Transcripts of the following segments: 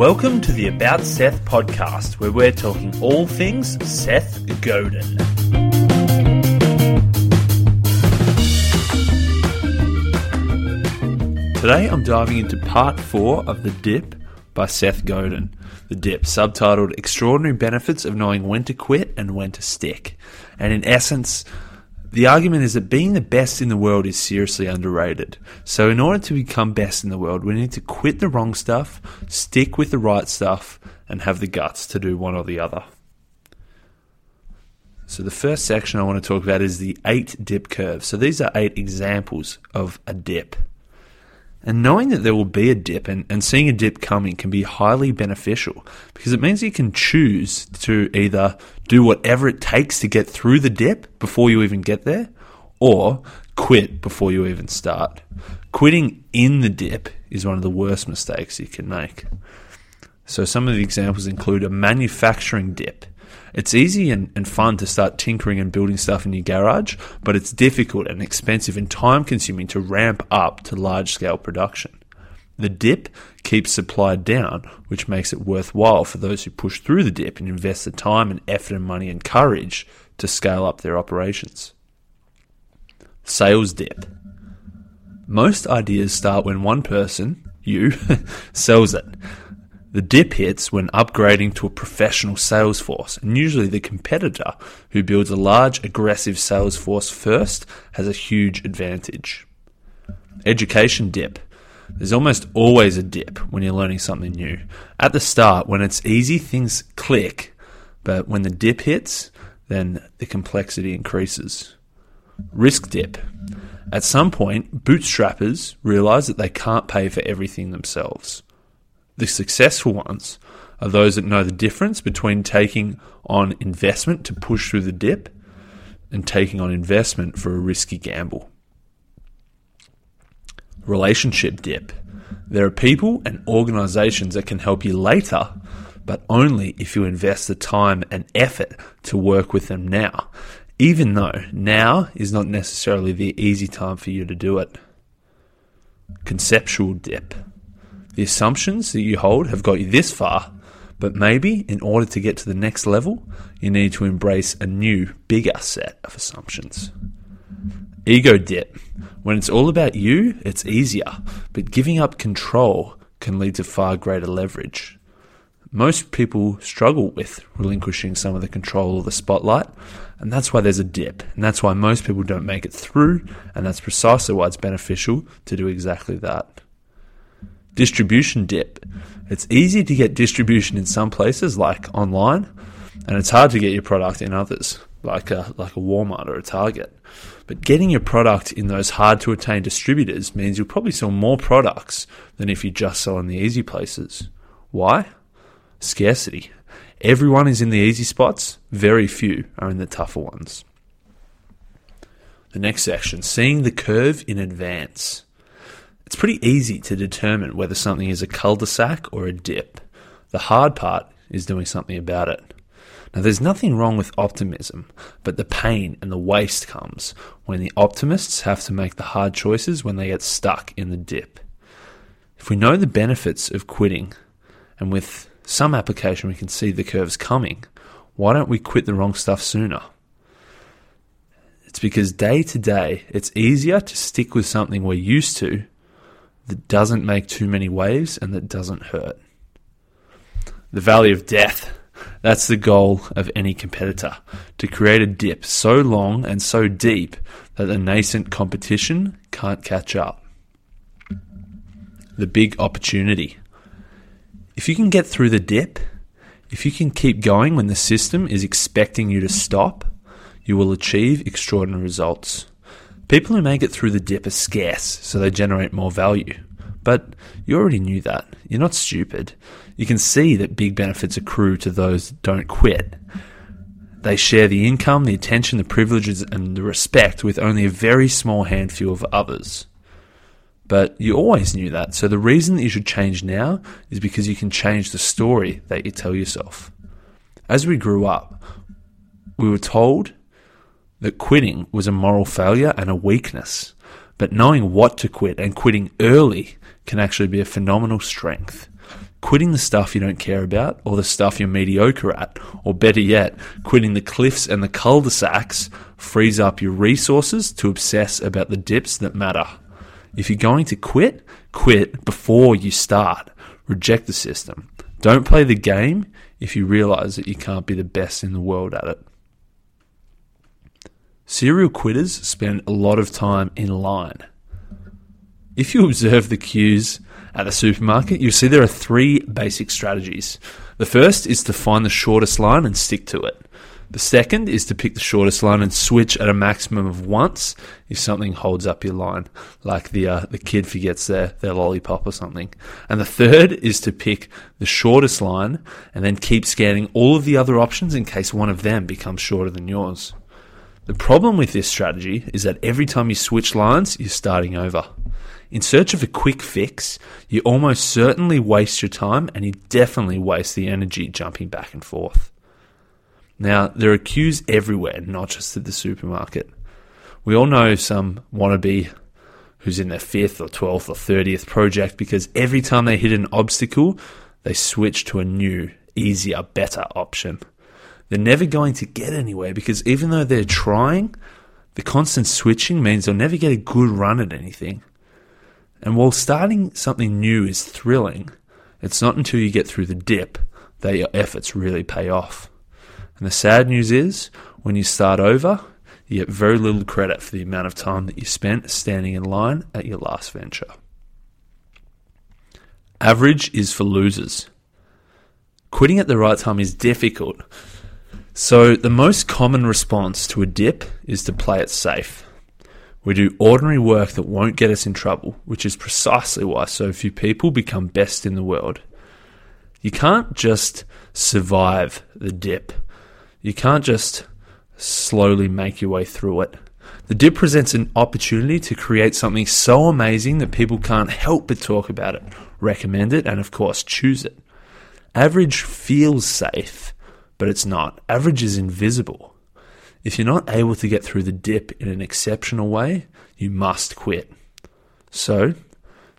Welcome to the About Seth podcast, where we're talking all things Seth Godin. Today I'm diving into part four of The Dip by Seth Godin. The Dip, subtitled Extraordinary Benefits of Knowing When to Quit and When to Stick. And in essence, the argument is that being the best in the world is seriously underrated. So, in order to become best in the world, we need to quit the wrong stuff, stick with the right stuff, and have the guts to do one or the other. So, the first section I want to talk about is the eight dip curve. So, these are eight examples of a dip. And knowing that there will be a dip and, and seeing a dip coming can be highly beneficial because it means you can choose to either do whatever it takes to get through the dip before you even get there or quit before you even start. Quitting in the dip is one of the worst mistakes you can make. So, some of the examples include a manufacturing dip. It's easy and, and fun to start tinkering and building stuff in your garage, but it's difficult and expensive and time consuming to ramp up to large scale production. The dip keeps supply down, which makes it worthwhile for those who push through the dip and invest the time and effort and money and courage to scale up their operations. Sales dip. Most ideas start when one person, you, sells it. The dip hits when upgrading to a professional sales force, and usually the competitor who builds a large, aggressive sales force first has a huge advantage. Education dip. There's almost always a dip when you're learning something new. At the start, when it's easy, things click, but when the dip hits, then the complexity increases. Risk dip. At some point, bootstrappers realize that they can't pay for everything themselves. The successful ones are those that know the difference between taking on investment to push through the dip and taking on investment for a risky gamble. Relationship dip. There are people and organizations that can help you later, but only if you invest the time and effort to work with them now, even though now is not necessarily the easy time for you to do it. Conceptual dip. The assumptions that you hold have got you this far, but maybe in order to get to the next level, you need to embrace a new, bigger set of assumptions. Ego dip. When it's all about you, it's easier, but giving up control can lead to far greater leverage. Most people struggle with relinquishing some of the control or the spotlight, and that's why there's a dip, and that's why most people don't make it through, and that's precisely why it's beneficial to do exactly that. Distribution dip. It's easy to get distribution in some places, like online, and it's hard to get your product in others, like a, like a Walmart or a Target. But getting your product in those hard to attain distributors means you'll probably sell more products than if you just sell in the easy places. Why? Scarcity. Everyone is in the easy spots, very few are in the tougher ones. The next section seeing the curve in advance. It's pretty easy to determine whether something is a cul de sac or a dip. The hard part is doing something about it. Now, there's nothing wrong with optimism, but the pain and the waste comes when the optimists have to make the hard choices when they get stuck in the dip. If we know the benefits of quitting, and with some application we can see the curves coming, why don't we quit the wrong stuff sooner? It's because day to day, it's easier to stick with something we're used to that doesn't make too many waves and that doesn't hurt. The valley of death. That's the goal of any competitor to create a dip so long and so deep that the nascent competition can't catch up. The big opportunity. If you can get through the dip, if you can keep going when the system is expecting you to stop, you will achieve extraordinary results. People who make it through the dip are scarce, so they generate more value. But you already knew that. You're not stupid. You can see that big benefits accrue to those that don't quit. They share the income, the attention, the privileges, and the respect with only a very small handful of others. But you always knew that, so the reason that you should change now is because you can change the story that you tell yourself. As we grew up, we were told that quitting was a moral failure and a weakness, but knowing what to quit and quitting early can actually be a phenomenal strength. Quitting the stuff you don't care about or the stuff you're mediocre at, or better yet, quitting the cliffs and the cul de sacs frees up your resources to obsess about the dips that matter. If you're going to quit, quit before you start. Reject the system. Don't play the game if you realize that you can't be the best in the world at it. Serial quitters spend a lot of time in line. If you observe the queues at the supermarket, you'll see there are three basic strategies. The first is to find the shortest line and stick to it. The second is to pick the shortest line and switch at a maximum of once if something holds up your line, like the uh, the kid forgets their, their lollipop or something. And the third is to pick the shortest line and then keep scanning all of the other options in case one of them becomes shorter than yours. The problem with this strategy is that every time you switch lines, you're starting over. In search of a quick fix, you almost certainly waste your time and you definitely waste the energy jumping back and forth. Now, there are queues everywhere, not just at the supermarket. We all know some wannabe who's in their fifth or 12th or 30th project because every time they hit an obstacle, they switch to a new, easier, better option. They're never going to get anywhere because even though they're trying, the constant switching means they'll never get a good run at anything. And while starting something new is thrilling, it's not until you get through the dip that your efforts really pay off. And the sad news is, when you start over, you get very little credit for the amount of time that you spent standing in line at your last venture. Average is for losers. Quitting at the right time is difficult. So, the most common response to a dip is to play it safe. We do ordinary work that won't get us in trouble, which is precisely why so few people become best in the world. You can't just survive the dip. You can't just slowly make your way through it. The dip presents an opportunity to create something so amazing that people can't help but talk about it, recommend it, and of course, choose it. Average feels safe, but it's not. Average is invisible. If you're not able to get through the dip in an exceptional way, you must quit. So,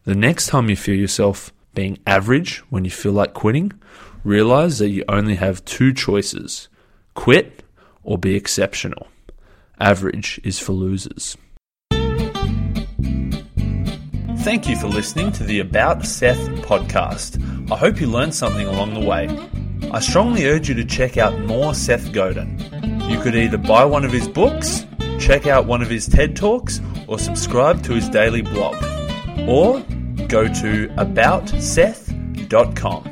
the next time you feel yourself being average when you feel like quitting, realize that you only have two choices quit or be exceptional. Average is for losers. Thank you for listening to the About Seth podcast. I hope you learned something along the way. I strongly urge you to check out more Seth Godin. You could either buy one of his books, check out one of his TED Talks, or subscribe to his daily blog. Or go to aboutseth.com.